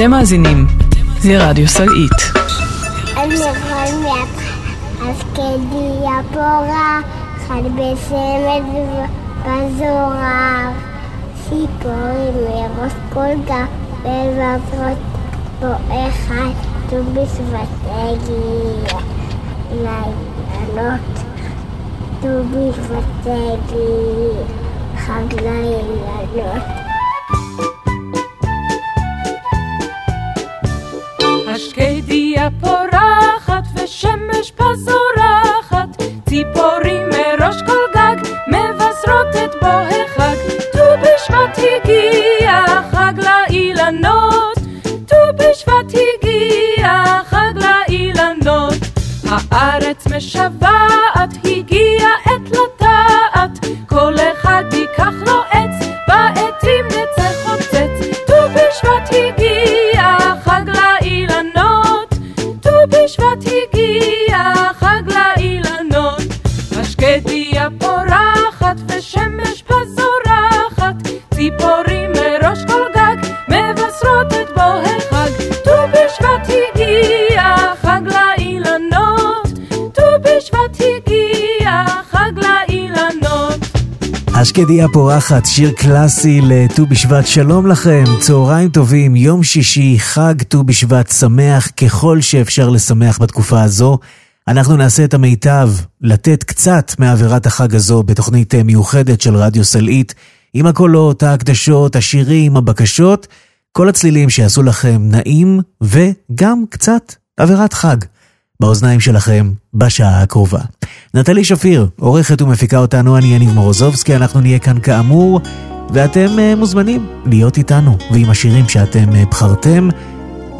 אתם מאזינים לרדיו סלעית. אני יכול כדי הפורה, חד בסמד בזורר, ציפורים מראש כל גב, בבבות בו אחד, ט"ו בשבט הגיע לאילנות, ט"ו בשבט הגיע, חג לאילנות. השקדיה פורחת ושמש פזורחת, ציפורים מראש כל גג מבשרות את בוא החג. ט"ו בשבט הגיע חג לאילנות, ט"ו בשבט הגיע חג לאילנות. הארץ משוועת, הגיע ט"ו בשבט השקדיה פורחת, שיר קלאסי לט"ו בשבט. שלום לכם, צהריים טובים, יום שישי, חג ט"ו בשבט שמח ככל שאפשר לשמח בתקופה הזו. אנחנו נעשה את המיטב לתת קצת מאווירת החג הזו בתוכנית מיוחדת של רדיו סלעית, עם הקולות, ההקדשות, השירים, הבקשות, כל הצלילים שיעשו לכם נעים וגם קצת אווירת חג. באוזניים שלכם בשעה הקרובה. נטלי שפיר, עורכת ומפיקה אותנו, אני יניב מורוזובסקי, אנחנו נהיה כאן כאמור, ואתם uh, מוזמנים להיות איתנו ועם השירים שאתם uh, בחרתם.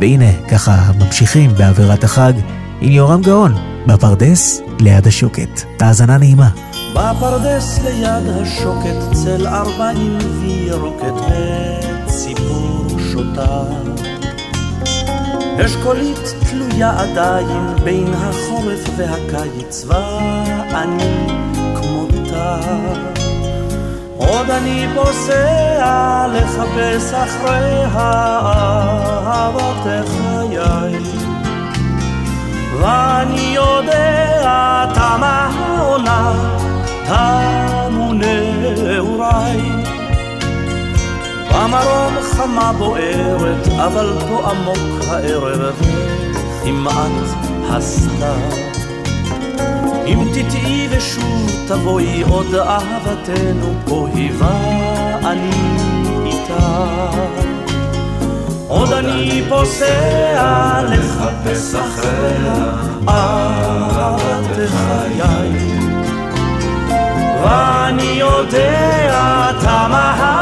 והנה, ככה ממשיכים באווירת החג עם יורם גאון, בפרדס ליד השוקת. האזנה נעימה. בפרדס ליד השוקת צל ארבעים וירוקת וציפור שותה. אשכולית תלויה עדיין בין החורף והקיץ ואני כמותה. עוד אני פוסע לחפש אחרי אהבת חיי. ואני יודע תמה העונה, תמו נעוריי. במרום חמה בוערת, אבל פה עמוק הערב, כמעט הסתיו. אם תטעי ושוב תבואי עוד אהבתנו פה היווה אני איתה. עוד אני פוסע לחפש אחריה אהבת חיי. ואני יודע תמה העונה,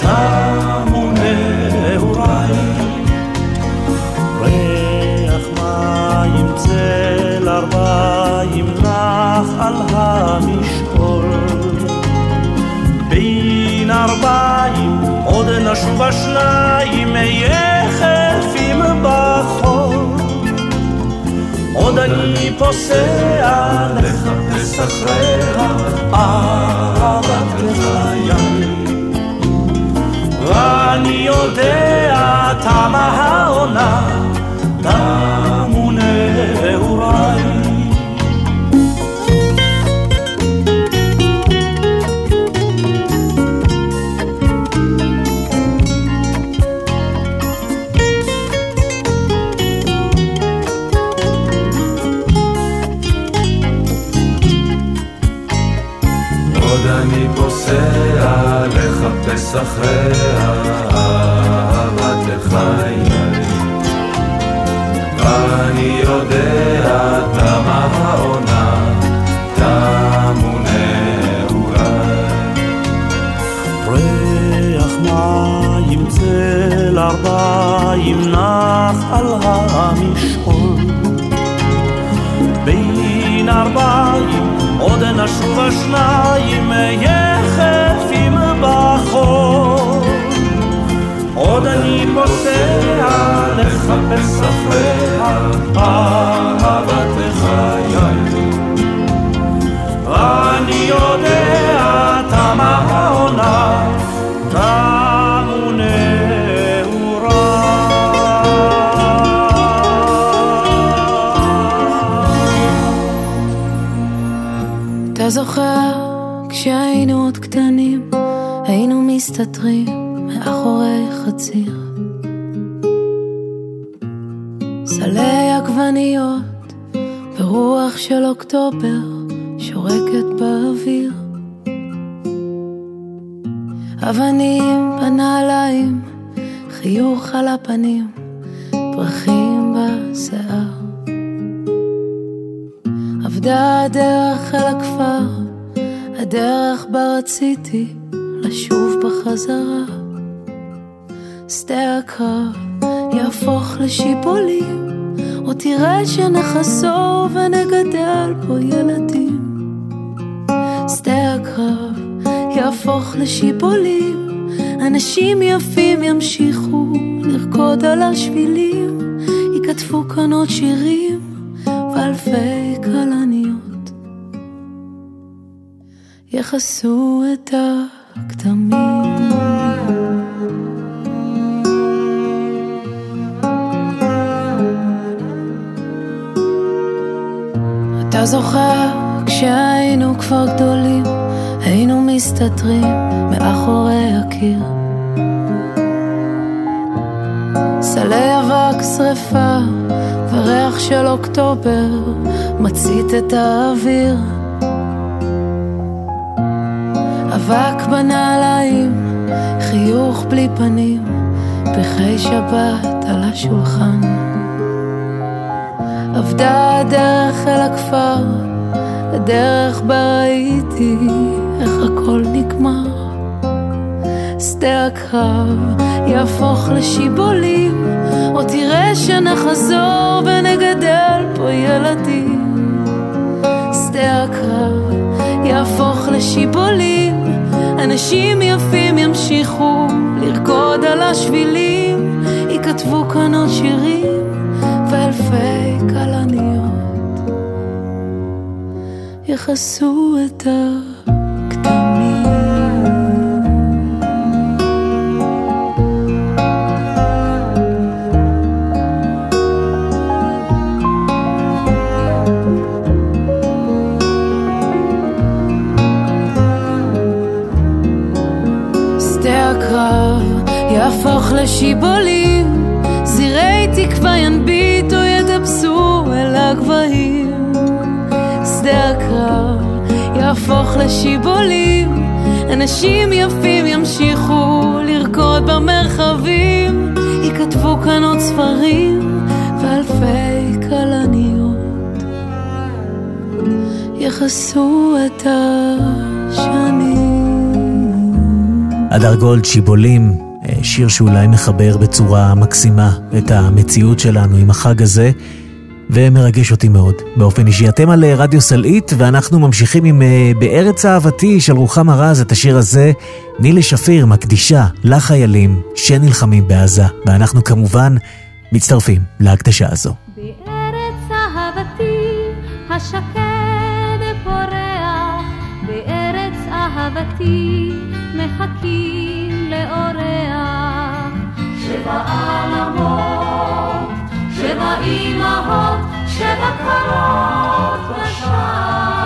תמו נעוריי. ריח מים צל ארבעים נח על המשעול. בין ארבעים עוד נשוב השניים יחפים בחול. עוד אני פוסע לחפש אחריה אהבת יודע תמה העונה, תמו נעוריי. עוד אני פוסע לחפש אחריה נשוב השניים יחפים בחול. עוד אני פוסע לחפש אחריה אהבת חיי. ואני יודע תמה העונה, זוכר, כשהיינו עוד קטנים, היינו מסתתרים מאחורי חציר. סלי עגבניות, ורוח של אוקטובר, שורקת באוויר. אבנים בנעליים, חיוך על הפנים, פרחים בשיער. עבדה הדרך אל הכפר, הדרך בה רציתי לשוב בחזרה. שדה הקרב יהפוך לשיבולים, או תראה שנחסור ונגדל פה ילדים. שדה הקרב יהפוך לשיבולים, אנשים יפים ימשיכו לרקוד על השבילים, ייכתבו כאן עוד שירים ואלפי כלניות יכסו את הכתמים. אתה זוכר כשהיינו כבר גדולים, היינו מסתתרים מאחורי הקיר. סלי אבק שרפה וריח של אוקטובר מצית את האוויר. אבק בנעליים, חיוך בלי פנים, פרחי שבת על השולחן. אבדה הדרך אל הכפר, הדרך בה ראיתי איך הכל נגמר. שדה הקרב יהפוך לשיבולים, או תראה שנחזור ונגדל פה ילדים. שדה הקרב יהפוך לשיבולים, אנשים יפים ימשיכו לרקוד על השבילים, ייכתבו כאן עוד שירים ואלפי כלניות יכסו את הכתמים. יהפוך לשיבולים, אנשים יפים ימשיכו לרקוד במרחבים, ייכתבו כאן עוד ספרים ואלפי כלניות. יכסו את השנים. הדר גולד, שיבולים, אה, שיר שאולי מחבר בצורה מקסימה את המציאות שלנו עם החג הזה, ומרגש אותי מאוד באופן אישי. אתם על אה, רדיו סלעית, ואנחנו ממשיכים עם אה, בארץ אהבתי של רוחמה רז, את השיר הזה, נילי שפיר מקדישה לחיילים שנלחמים בעזה, ואנחנו כמובן מצטרפים להקדשה הזו. בארץ אהבתי השקד פורח, בארץ אהבתי מחכים לאורח. שבע עלמות, שבע אמהות, שבע קרות בשער.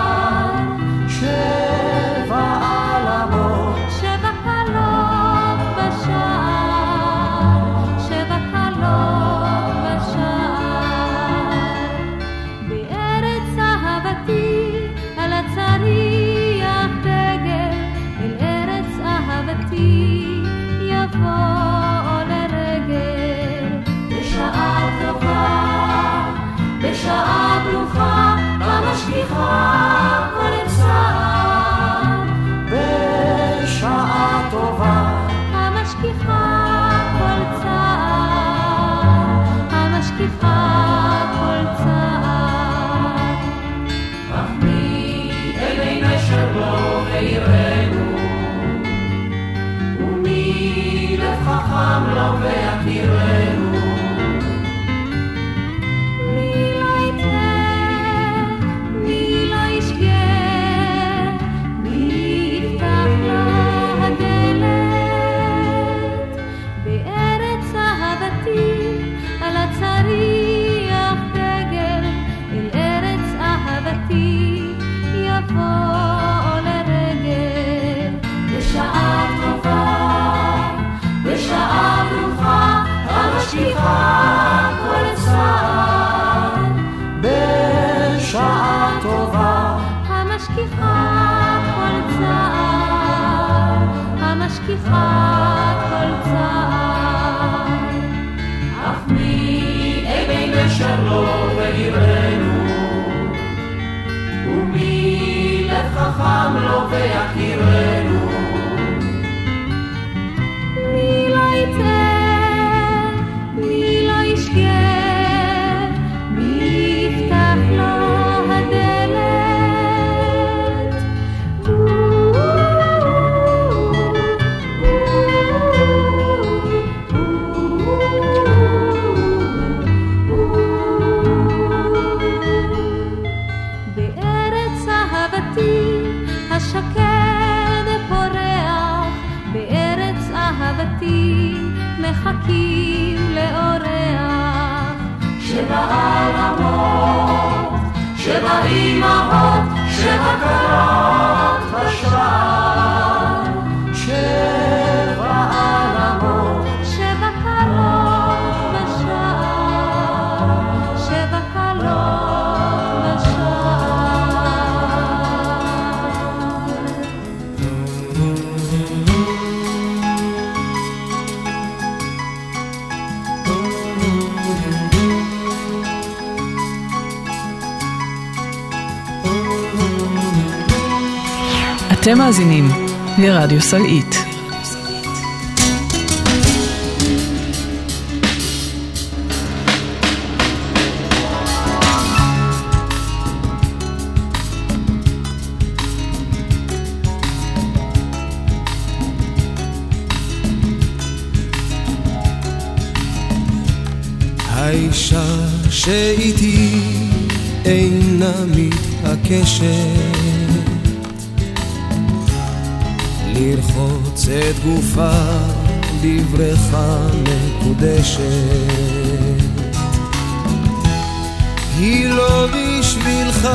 חכם לו לו השקד פורח, בארץ אהבתי מחכים לאורח. שבע עלמות, שבע אמהות, שבע קרות בשער. אתם מאזינים לרדיו סלעית. האישה שאיתי אינה מתעקשת לרחוץ את גופה בבריכה מקודשת. היא לא בשבילך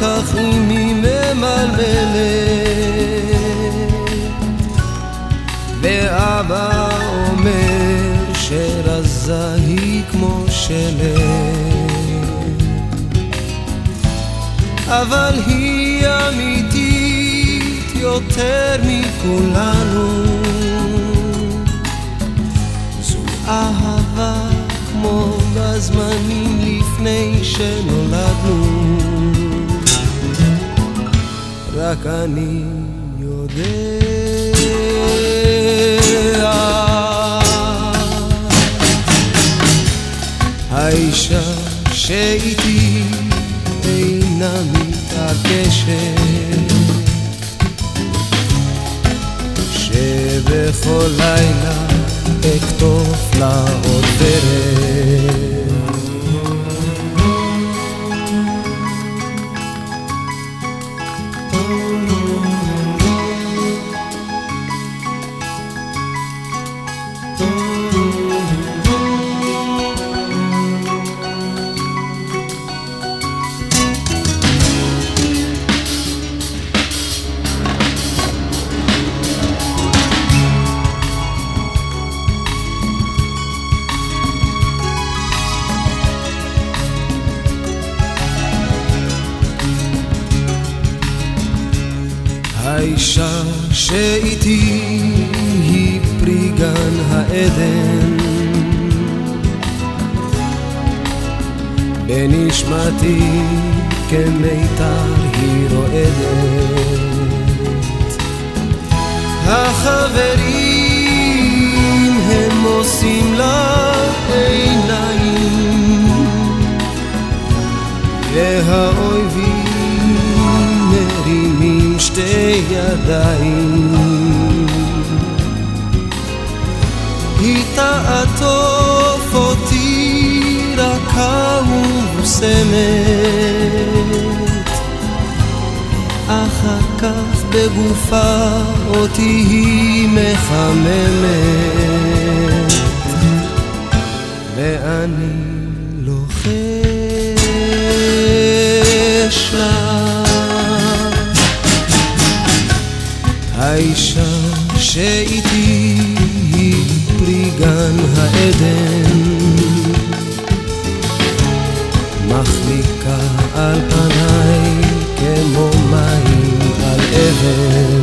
כך אם היא ממלמלת. ואבא אומר שרזה היא כמו שלג. אבל היא אמיתית יותר מכולנו. זו אהבה כמו בזמנים לפני שנולדנו. רק אני יודע. האישה שאיתי אינה מתעקשת שבכל לילה אכתוב לה עוד דרך בגופה אותי היא מחממת. ואני לוחש לה האישה שאיתי היא פרי גן העדן מחליקה על פניי על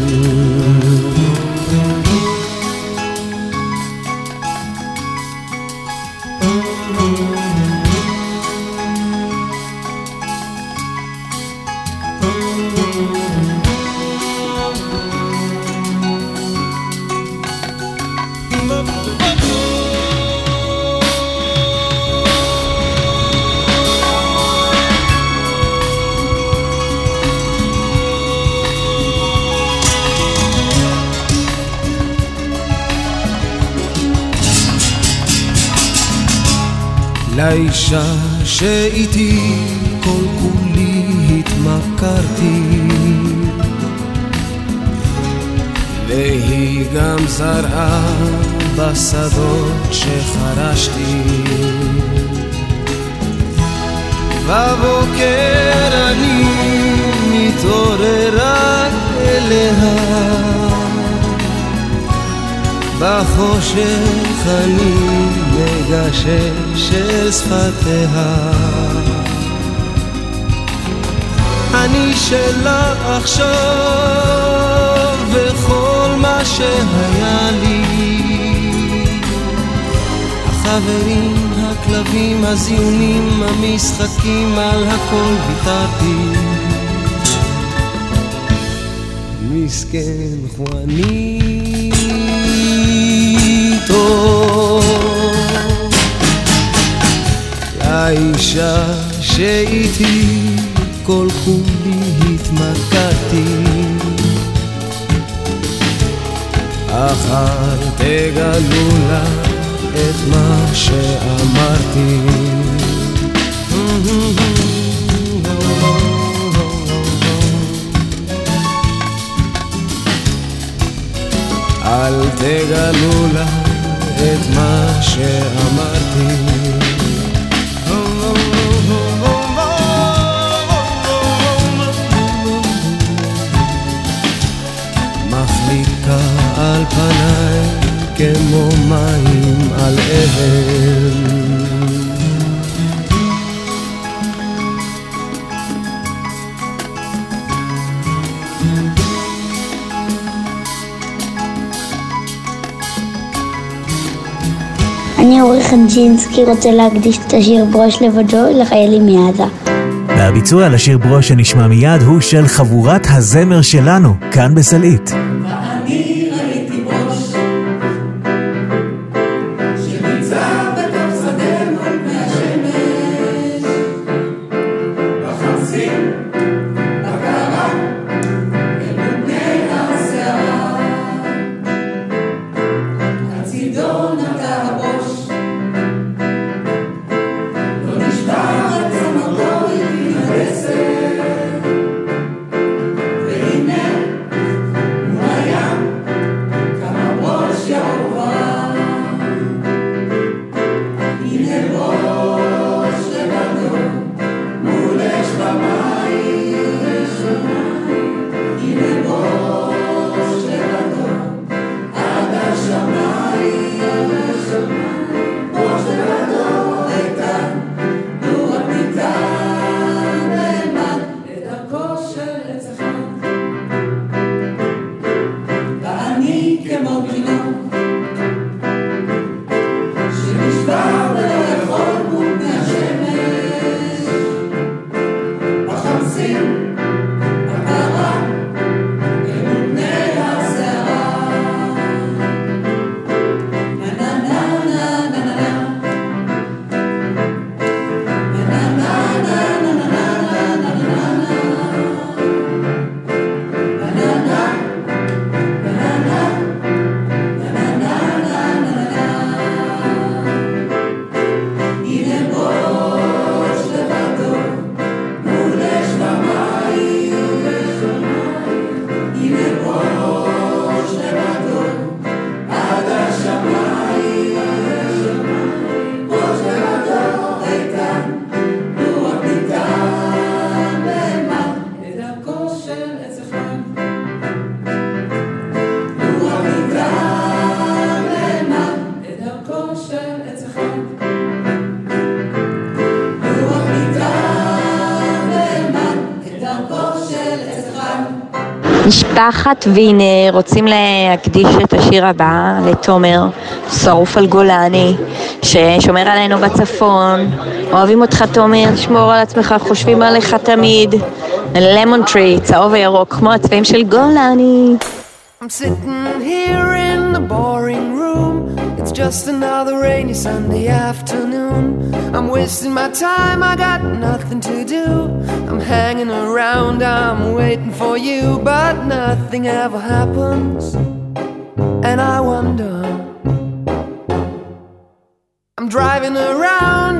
לאישה שאיתי כל כולי התמכרתי. והיא גם זרעה בשדות שחרשתי. בבוקר אני מתעורר רק אליה. בחושך אני מגשש אל שפתיה. אני שלה עכשיו וכל מה שהיה לי. החברים, הכלבים, הזיונים, המשחקים, על הכל ויתרתי. מסכן חואניטו לאישה שאיתי כל כולי התמקדתי. אך אל תגלו לה את מה שאמרתי. אל תגלו לה את מה שאמרתי כמו מים על אבן אני אורי חנג'ינסקי רוצה להקדיש את השיר ברוש לבדו לחיילים מעזה. והביצוע לשיר ברוש שנשמע מיד הוא של חבורת הזמר שלנו, כאן בסלעית. משפחת וינר רוצים להקדיש את השיר הבא לתומר, שרוף על גולני, ששומר עלינו בצפון. אוהבים אותך תומר, שמור על עצמך, חושבים עליך תמיד. למון טרי, צהוב וירוק, כמו הצבעים של גולני. I'm sitting here just another rainy Sunday afternoon. I'm wasting my time, I got nothing to do. I'm hanging around, I'm waiting for you, but nothing ever happens. And I wonder. I'm driving around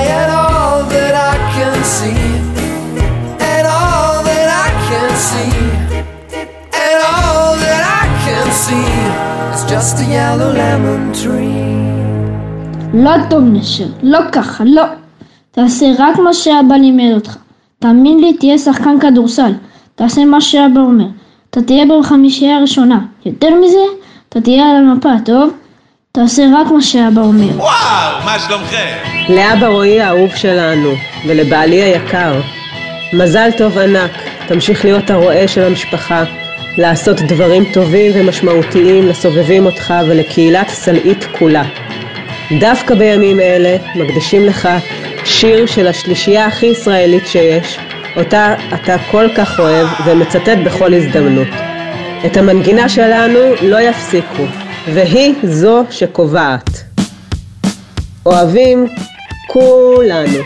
just a yellow lemon tree. לא טוב נשר, לא ככה, לא. תעשה רק מה שאבא לימד אותך. תאמין לי, תהיה שחקן כדורסל. תעשה מה שאבא אומר. אתה תהיה בחמישייה הראשונה. יותר מזה, אתה תהיה על המפה, טוב? תעשה רק מה שאבא אומר. וואו, מה שלומכם? לאבא רועי האהוב שלנו, ולבעלי היקר. מזל טוב ענק, תמשיך להיות הרועה של המשפחה. לעשות דברים טובים ומשמעותיים לסובבים אותך ולקהילת סלעית כולה. דווקא בימים אלה מקדישים לך שיר של השלישייה הכי ישראלית שיש, אותה אתה כל כך אוהב ומצטט בכל הזדמנות. את המנגינה שלנו לא יפסיקו, והיא זו שקובעת. אוהבים כולנו.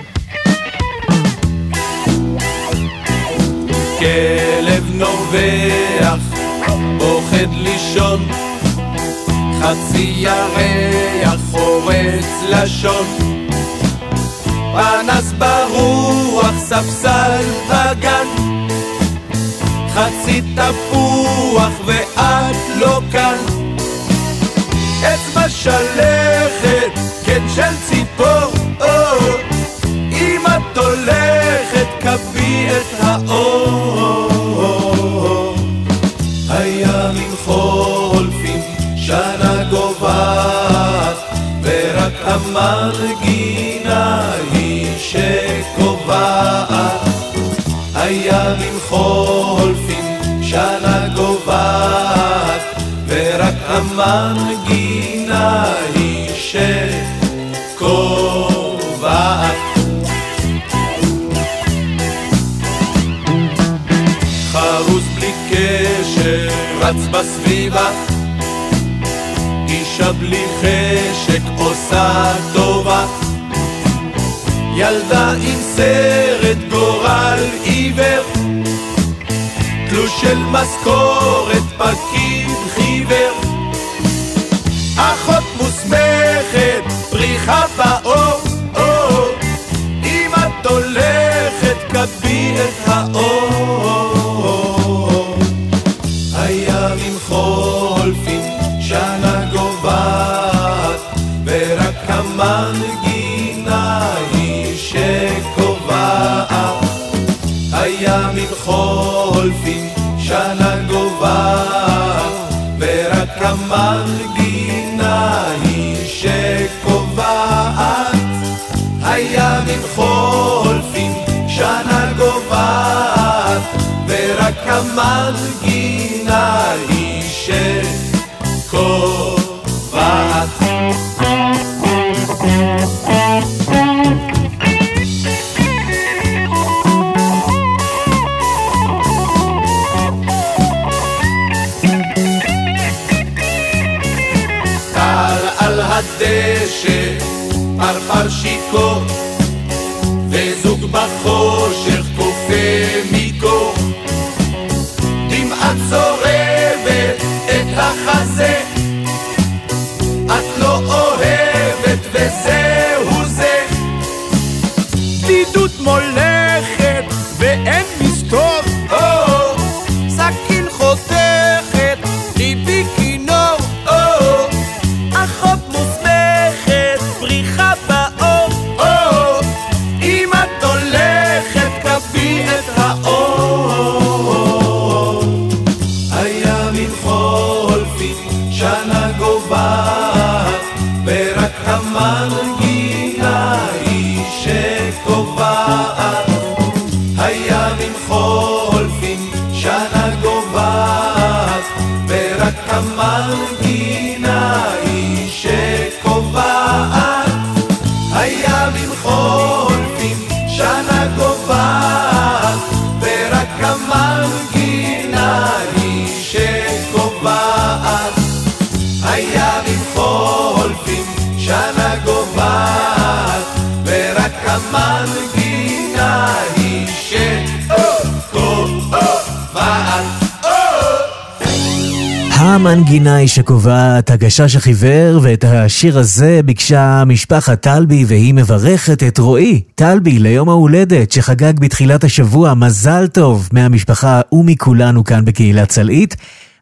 כלב נובח, פוחד לישון, חצי ירח חורץ לשון. פנס ברוח, ספסל בגן, חצי תפוח ואת לא כאן. אצבע שלכת, כן של ציפור, המנגינה היא שקובעת. חרוץ בלי קשר רץ בסביבה, אישה בלי חשק עושה טובה. ילדה עם סרט גורל עיוור, תלוש של משכורת פקיד הימים חולפים שנה גובעת ורק המנגינה היא שקובעת. הימים חולפים שנה גובעת ורק המנגינה היא שקובעת. הימים חולפים שנה גובעת ורק המנגינה go. המנגינה היא שקובעת. הגשש החיוור, ואת השיר הזה ביקשה משפחת טלבי, והיא מברכת את רועי טלבי ליום ההולדת שחגג בתחילת השבוע. מזל טוב מהמשפחה ומכולנו כאן בקהילת סלעית.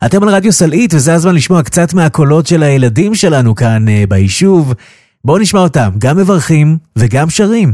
אתם על רדיו סלעית, וזה הזמן לשמוע קצת מהקולות של הילדים שלנו כאן uh, ביישוב. בואו נשמע אותם, גם מברכים וגם שרים.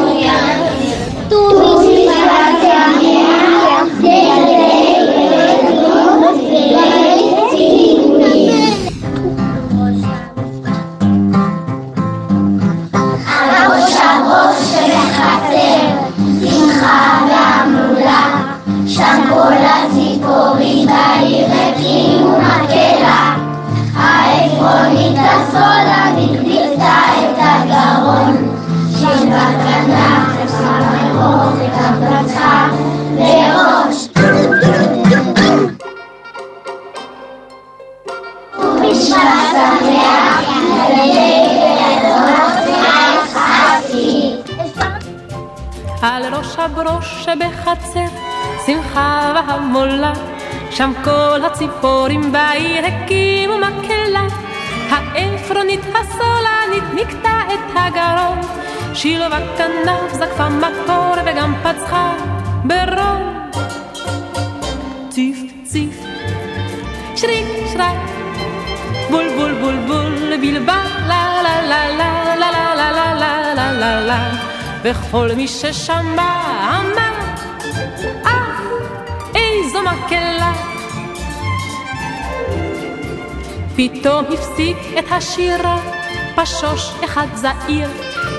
שם כל הציפורים בעיר הקימו מקהלה. העפרונית הסולנית ביצתה את הגרון, שבכנף שמה רוב וגם פצחה בראש. בשבט שמח, על ראש הברוש שבחצר, שמחה והמולה, שם כל הציפורים בעיר הקימו מקהלה. העפרונית הסולנית נקטע את הגרון, שיר בכנף זקפה מקור וגם פצחה ברון. ציף ציף, שריק שרק, בול בול בול בול, בלבל, לה לה לה לה לה לה לה לה לה לה לה לה וכל מי ששמע אמר, אה, איזו מקהלה. פתאום הפסיק את השירה, פשוש אחד זעיר,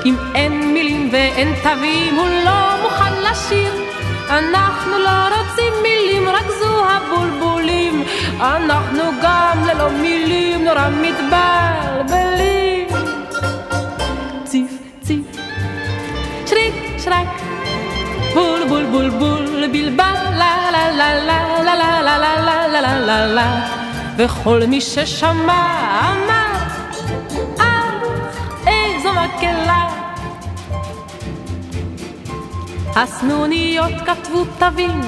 אם אין מילים ואין תווים, הוא לא מוכן לשיר. אנחנו לא רוצים מילים, רק זו הבולבולים. אנחנו גם ללא מילים נורא מתבלבלים. ציף ציף, שריק שרק, בול בול בול בול, בלבל, לה לה לה לה לה לה לה לה לה לה לה לה לה וכל מי ששמע אמר, אך איזו מקהלה. הסנוניות כתבו תווים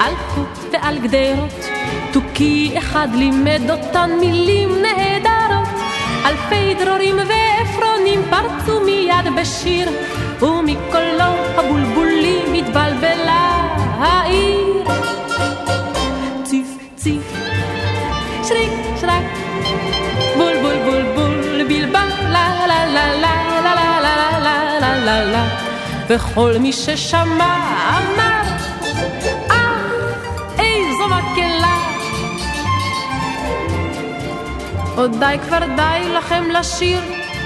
על חוט ועל גדרות, תוכי אחד לימד אותן מילים נהדרות. אלפי דרורים ועפרונים פרצו מיד בשיר, ומקולו הבולבולים התבלבלה העיר. ציף ציף, שריק שרק, בול בול בול בול, בלבל, לה לה לה לה לה לה לה לה לה לה לה וכל מי ששמע אמר, אה, איזו מקהלה. עוד די כבר די לכם לשיר,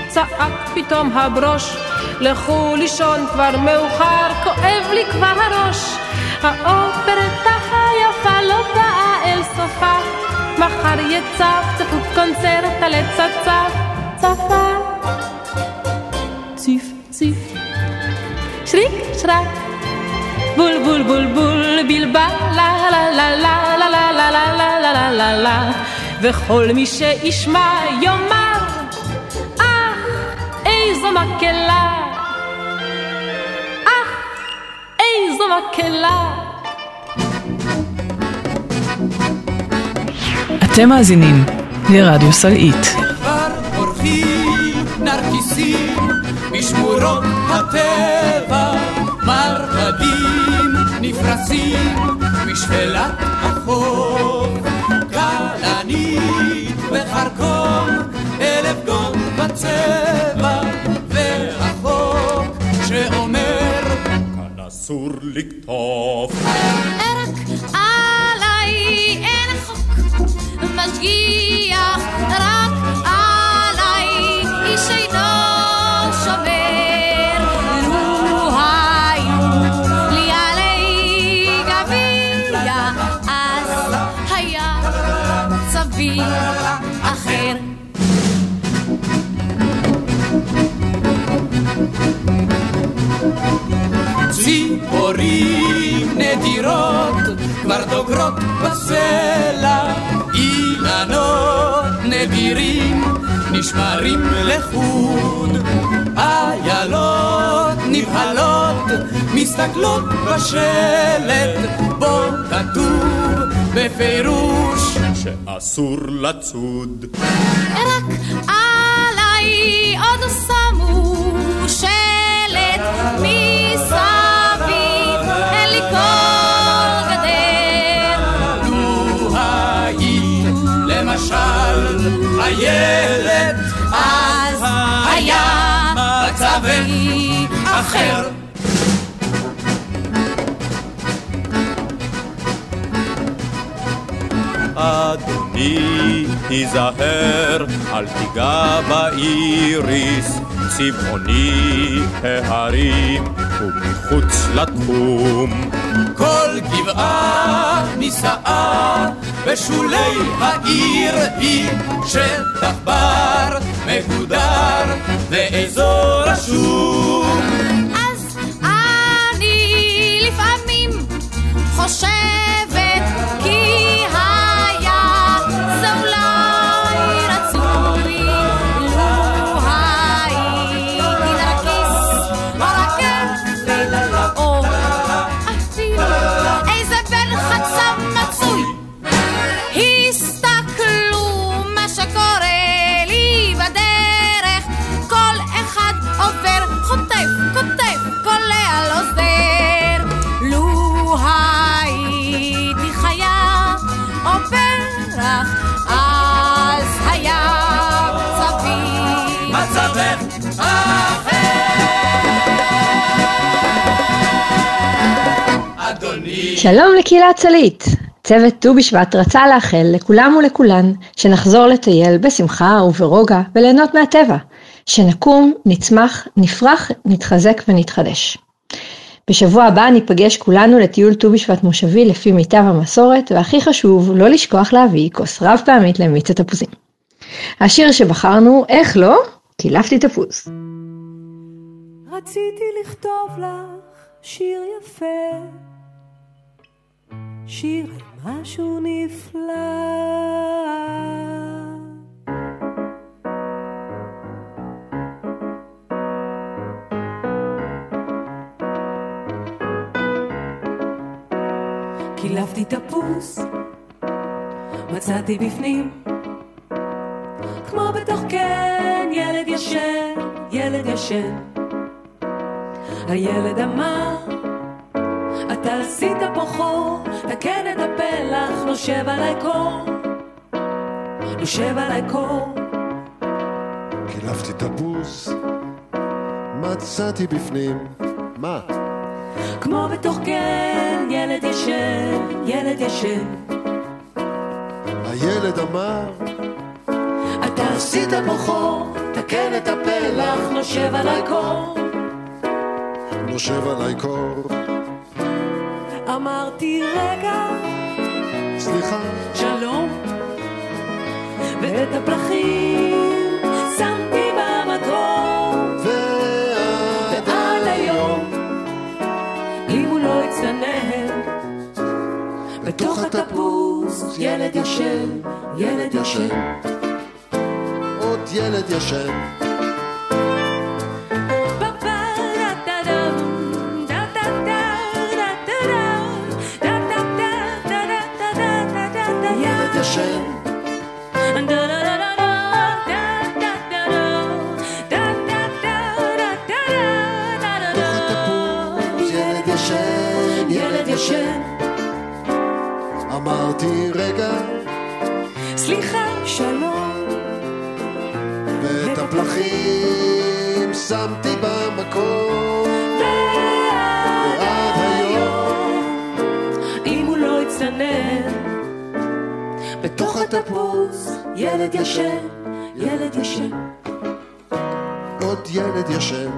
צעק פתאום הברוש. לכו לישון כבר מאוחר, כואב לי כבר הראש. האופרטה היפה לא באה אל סופה, מחר יצפצפו קונצרט על עץ הצף, צפה. ציף ציף, שריק שרק, בול בול בול בול, בלבל, לה לה לה לה לה לה לה לה לה לה לה לה לה וכל מי שישמע יאמר, אך איזו מקהלה, איזו מקהלה. אתם מאזינים לרדיו סלעית. כבר פורחים נרקיסים בשמורות הטבע, מרבדים נפרסים משפלת החוף. כלנית וחרקום, אלף גון בצבע, אסור לקטוף. רק עליי אין חוק משגיח, רק עליי איש אינו שומר. לו היו לי עלי גביע, אז היה מצבי אחר. ציפורים נדירות כבר דוגרות בסלע, אילנות נדירים נשמרים לחוד, איילות נבהלות מסתכלות בשלט, בו כתוב בפירוש. שאסור לצוד. רק עליי עוד שמו שלט מסביב, למשל איילת, אז היה מצבי אחר. אדוני, תיזהר, אל תיגע באיריס, צבעוני ההרים ומחוץ לתחום. כל גבעה נישאה בשולי העיר היא שטח בר מגודר ואזור רשום. אז אני לפעמים חושבת שלום לקהילת צלית. צוות ט"ו בשבט רצה לאחל לכולם ולכולן שנחזור לטייל בשמחה וברוגע וליהנות מהטבע. שנקום, נצמח, נפרח, נתחזק ונתחדש. בשבוע הבא ניפגש כולנו לטיול ט"ו בשבט מושבי לפי מיטב המסורת, והכי חשוב, לא לשכוח להביא כוס רב פעמית למיץ התפוזים. השיר שבחרנו, איך לא? קילפתי תפוז. רציתי לכתוב לך שיר יפה, שיר על משהו נפלא. קילפתי תפוס, מצאתי בפנים, כמו בתוך קן, ילד ישן, ילד ישן. הילד אמר, אתה עשית פה חור, תקן את הפלח, נושב עליי קור, נושב עליי קור. קילפתי תפוס, מצאתי בפנים, מה? כמו בתוך גן, ילד ישן, ילד ישן. הילד אמר, אתה עשית פה חור, תקן את הפלח, נושב עליי קור. נושב עליי קור. אמרתי רגע, סליחה, שלום, ואת הפלחים שמתי במקום. ועד היום, אם הוא לא יצטנן, בתוך התפוז ילד ישן, ילד ישן. עוד ילד ישן. אמרתי רגע, סליחה, שלום, ואת הפלחים שמתי במקום. ועד היום, אם הוא לא יצטנן, בתוך התפוז ילד ישן, ילד ישן. עוד ילד ישן.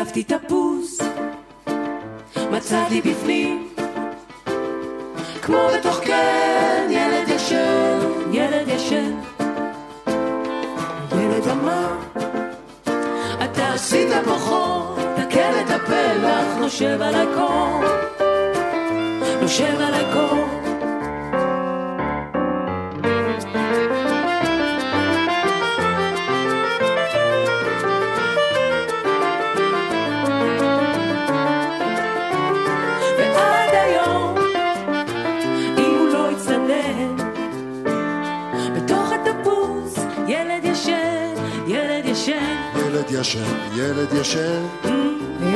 קילפתי תפוז, מצאתי בפנים, כמו בתוך קן, ילד ישן, ילד ישן. ילד אמר, אתה עשית פה חור, תקן את הפלח, נושב עליי קור, נושב עליי קור. ישן, ילד ישן.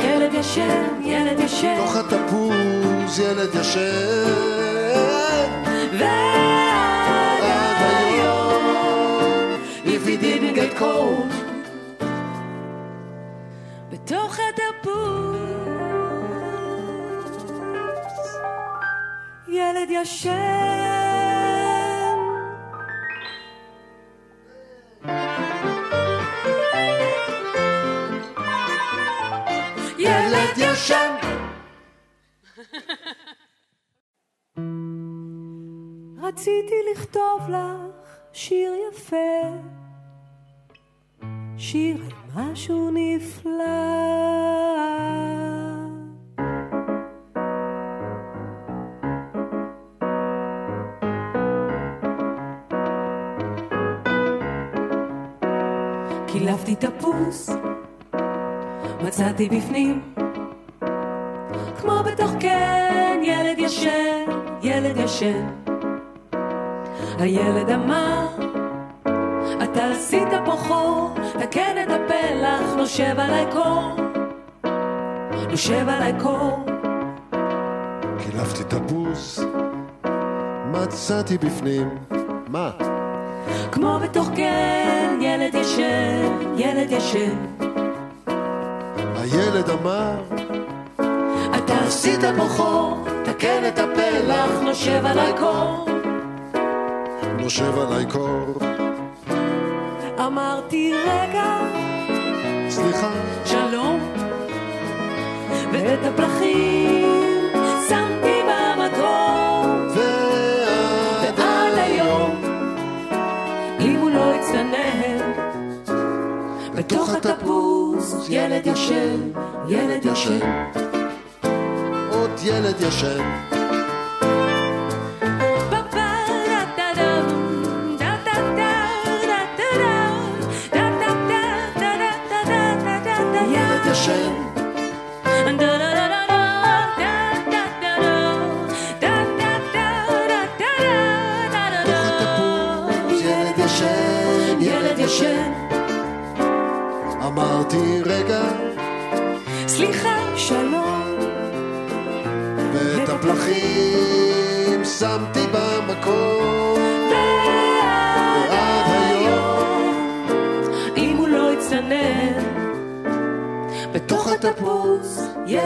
ילד ישן, ילד ישן. תוך התפוז, ילד ישן. ועד היום, if he didn't get cold, בתוך התפוז, ילד ישן. רציתי לכתוב לך שיר יפה, שיר על משהו נפלא. קילפתי תפוס, מצאתי בפנים, כמו בתוך קן, ילד ישן, ילד ישן. הילד אמר, אתה עשית פה חור, תקן את הפלח, נושב עליי קור, נושב עליי קור. קילפתי תפוס, מצאתי בפנים, מה? כמו בתוך קן, ילד ישן, ילד ישן. הילד אמר, אתה עשית פה חור, תקן את הפלח, נושב עליי קור. נושב עליי קור. אמרתי רגע, סליחה, שלום, ואת הפרחים שמתי במקום. ועד היום, אם הוא לא יצטנן, בתוך התפוז ילד ישן, ילד ישן. עוד ילד ישן.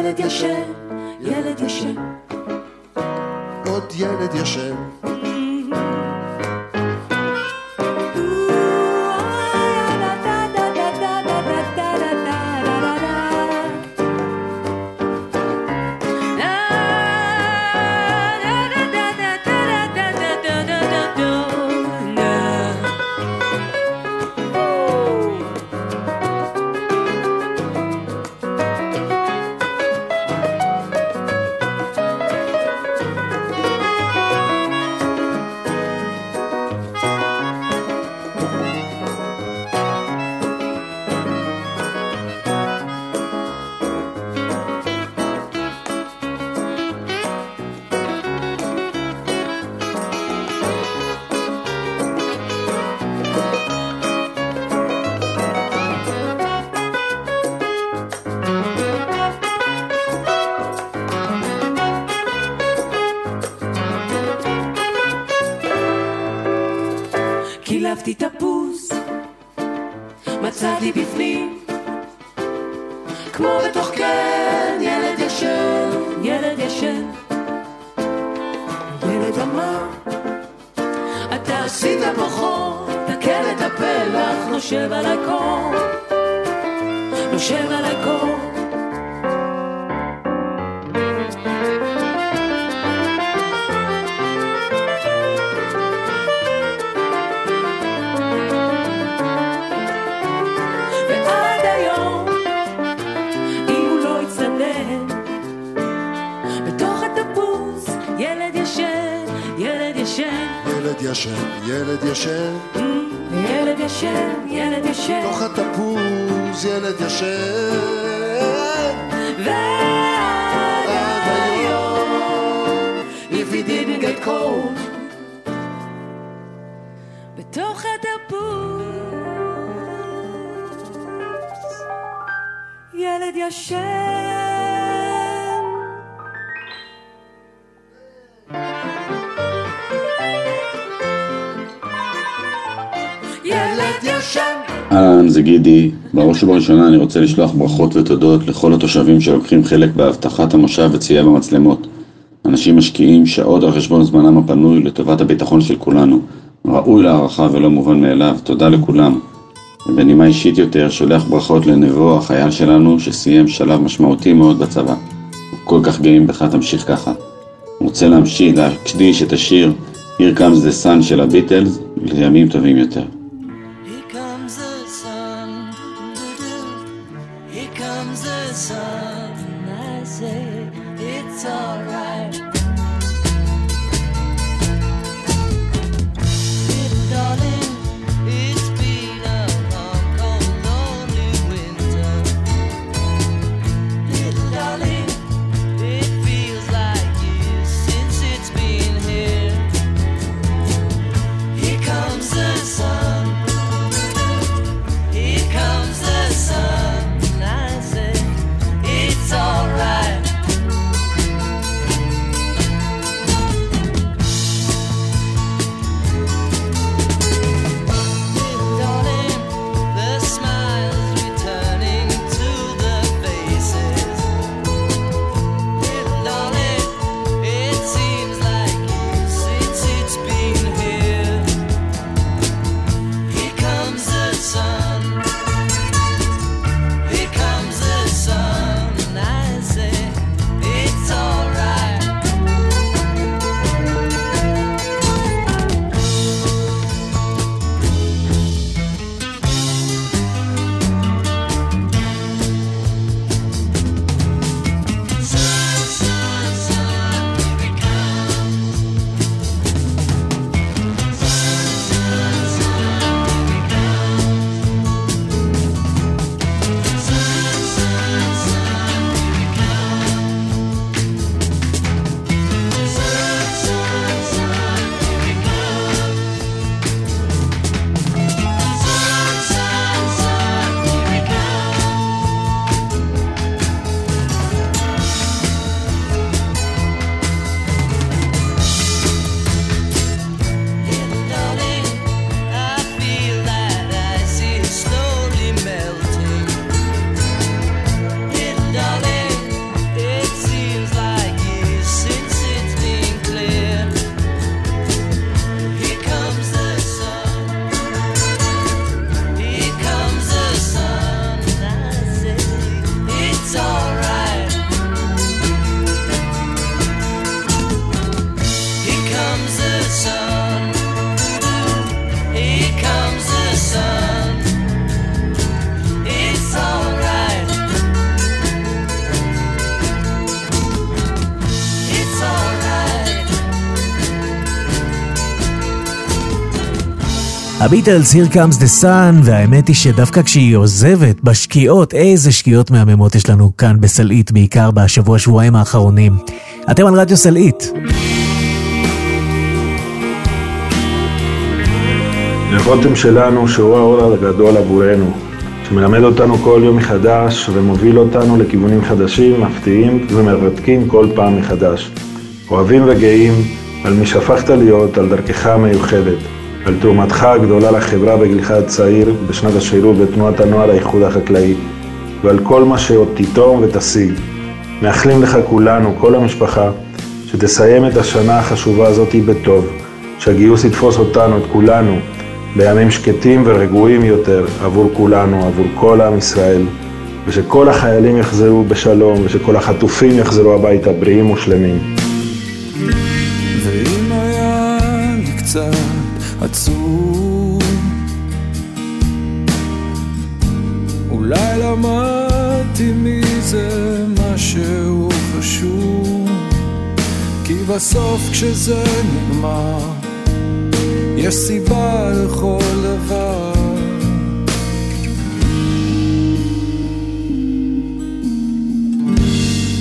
ילד ישן, ילד ישן. עוד ילד ישן. בתוך התפוז, ילד ישן. ילד ישן. אהלן, זה גידי. בראש ובראשונה אני רוצה לשלוח ברכות ותודות לכל התושבים שלוקחים חלק באבטחת המושב וצפייה במצלמות. אנשים משקיעים שעות על חשבון זמנם הפנוי לטובת הביטחון של כולנו. ראוי להערכה ולא מובן מאליו. תודה לכולם. ובנימה אישית יותר, שולח ברכות לנבו, החייל שלנו, שסיים שלב משמעותי מאוד בצבא. כל כך גאים בך, תמשיך ככה. רוצה להמשיך, להקדיש את השיר Here Comes the Sun של הביטלס, לימים טובים יותר. הביטלס, Here Comes the Sun, והאמת היא שדווקא כשהיא עוזבת, בשקיעות, איזה שקיעות מהממות יש לנו כאן בסלעית, בעיקר בשבוע-שבועיים האחרונים. אתם על רדיו סלעית. לרותם שלנו שהוא האור הגדול עבורנו, שמלמד אותנו כל יום מחדש ומוביל אותנו לכיוונים חדשים, מפתיעים ומרתקים כל פעם מחדש. אוהבים וגאים על מי שהפכת להיות, על דרכך המיוחדת. על תרומתך הגדולה לחברה בגילך הצעיר בשנת השירות בתנועת הנוער האיחוד החקלאי ועל כל מה שעוד תיתום ותשיג. מאחלים לך כולנו, כל המשפחה, שתסיים את השנה החשובה הזאת בטוב, שהגיוס יתפוס אותנו, את כולנו, בימים שקטים ורגועים יותר עבור כולנו, עבור כל עם ישראל, ושכל החיילים יחזרו בשלום ושכל החטופים יחזרו הביתה בריאים ושלמים. עצוב. אולי למדתי מזה משהו חשוב, כי בסוף כשזה נגמר, יש סיבה לכל דבר.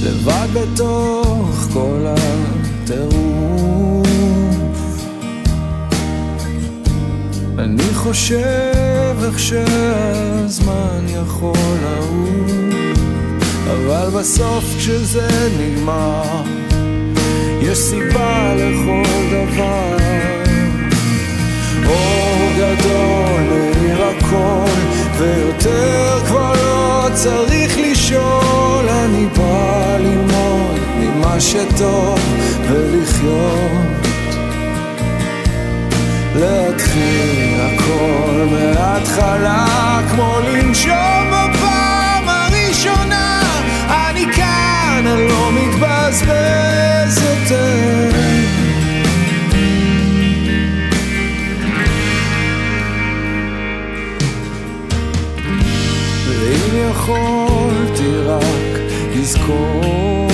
לבד בתוך כל הטירוף אני חושב איך שהזמן יכול לעוף, אבל בסוף כשזה נגמר, יש סיבה לכל דבר. אור גדול מאיר הכל, ויותר כבר לא צריך לשאול, אני בא ללמוד ממה שטוב ולחיות. להתחיל הכל מההתחלה כמו לנשום בפעם הראשונה. אני כאן, אני לא מתבזבז יותר. ואם יכולתי רק לזכור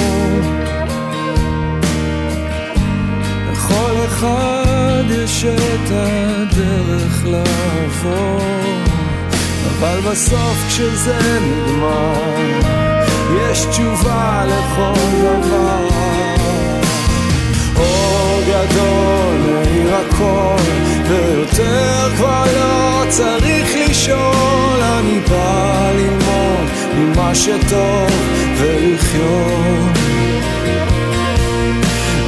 לכל אחד את הדרך לעבור. אבל בסוף כשזה נגמר יש תשובה לכל דבר. אור גדול מאיר הכל ויותר כבר לא צריך לשאול. אני בא ללמוד ממה שטוב ולחיות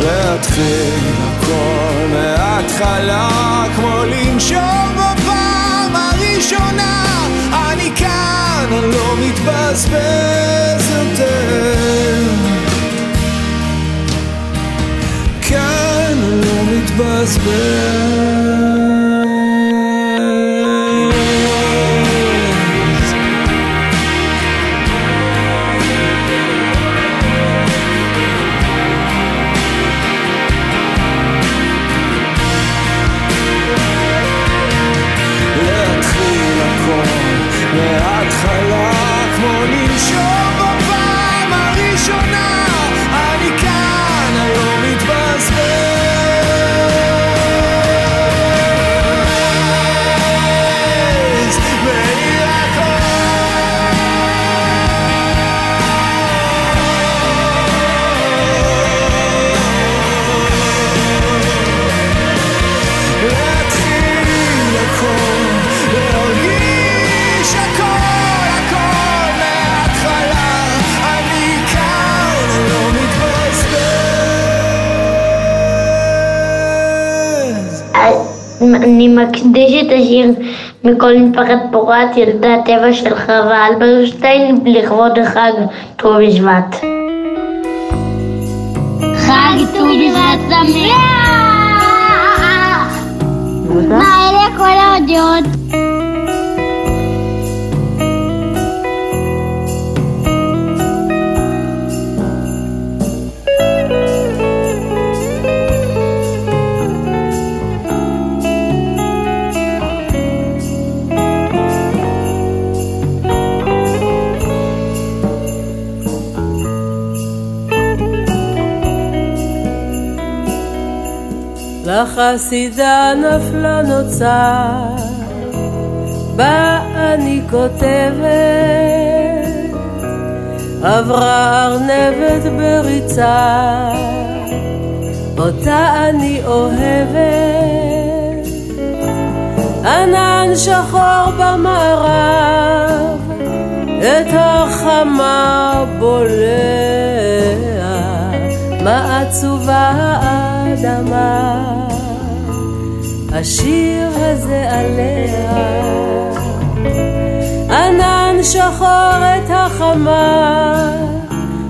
להתחיל הכל מההתחלה כמו לנשום בפעם הראשונה. אני כאן, אני לא מתבזבז יותר. כאן אני לא מתבזבז אני מקדיש את השיר מכל משפחת פורת, ילדי הטבע של חווה אלברשטיין, לכבוד החג ט"ו בשבט. חג ט"ו בשבט שמח! מה אלה כל ההודעות? לחסידה נפלה נוצה, בה אני כותבת, עברה ארנבת בריצה, אותה אני אוהבת. ענן שחור במערב, את החמה בולע, מה עצובה האדמה. השיר הזה עליה. ענן שחור את החמה,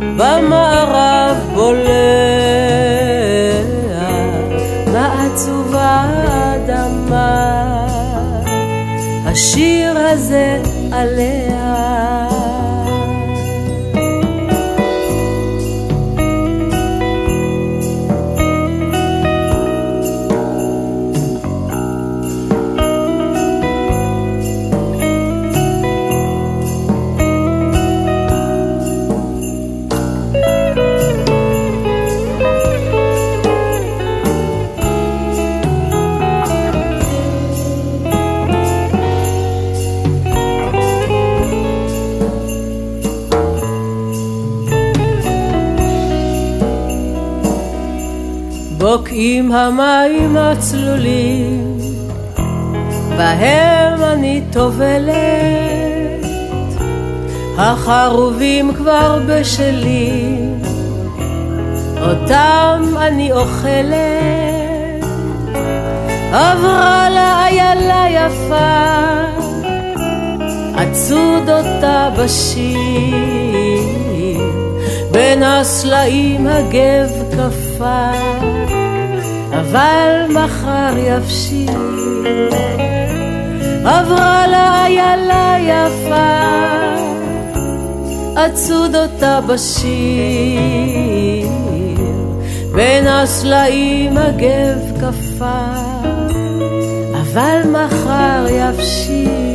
במערב בולע, מה עצובה האדמה. השיר הזה עליה. בוקעים המים הצלולים, בהם אני טובלת, החרובים כבר בשלים, אותם אני אוכלת. עברה לה איילה יפה, אצוד אותה בשיר, בין הסלעים הגב קפא. אבל מחר יבשיל. עברה לה איילה יפה, אצוד אותה בשיר, בין הסלעים הגב קפא, אבל מחר יבשיל.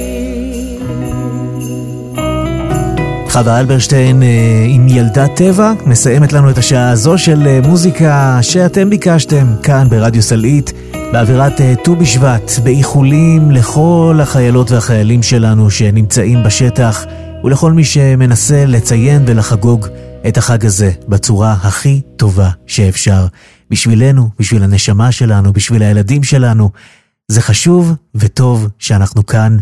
חווה אלברשטיין אה, עם ילדת טבע מסיימת לנו את השעה הזו של אה, מוזיקה שאתם ביקשתם כאן ברדיו סלעית באווירת אה, ט"ו בשבט, באיחולים לכל החיילות והחיילים שלנו שנמצאים בשטח ולכל מי שמנסה לציין ולחגוג את החג הזה בצורה הכי טובה שאפשר. בשבילנו, בשביל הנשמה שלנו, בשביל הילדים שלנו. זה חשוב וטוב שאנחנו כאן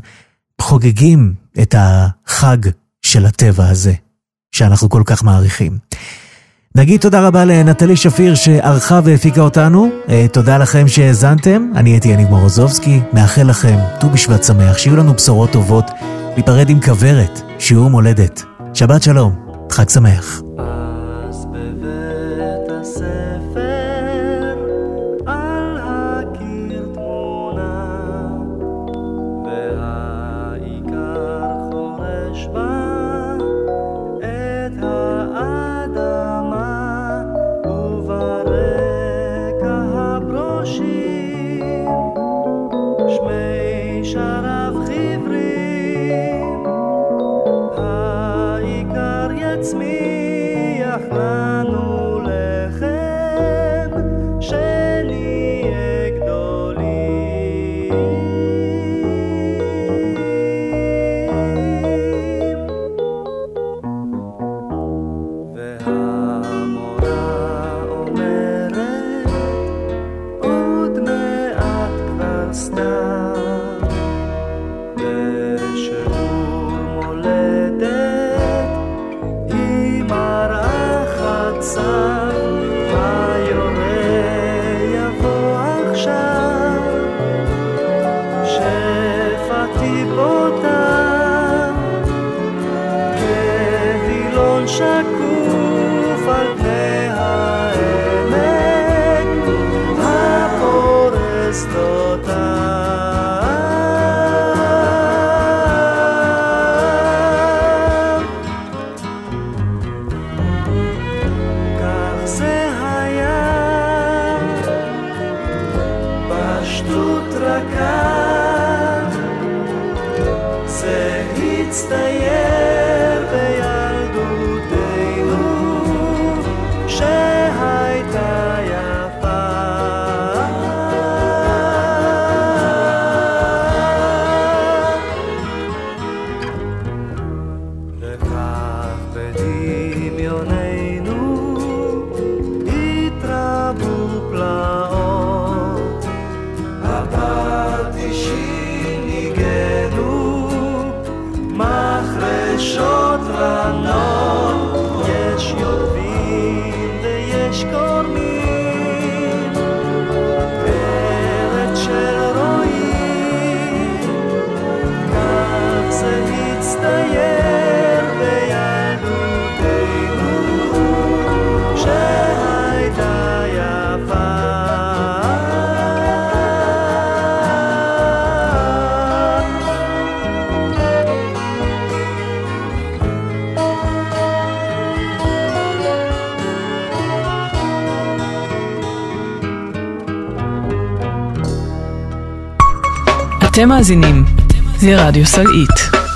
חוגגים את החג של הטבע הזה, שאנחנו כל כך מעריכים. נגיד תודה רבה לנטלי שפיר שערכה והפיקה אותנו, אה, תודה לכם שהאזנתם, אני הייתי יניב מורוזובסקי, מאחל לכם ט"ו בשבט שמח, שיהיו לנו בשורות טובות, ניפרד עם כוורת, שיעור מולדת. שבת שלום, חג שמח. chaque אתם מאזינים לרדיו סלעית.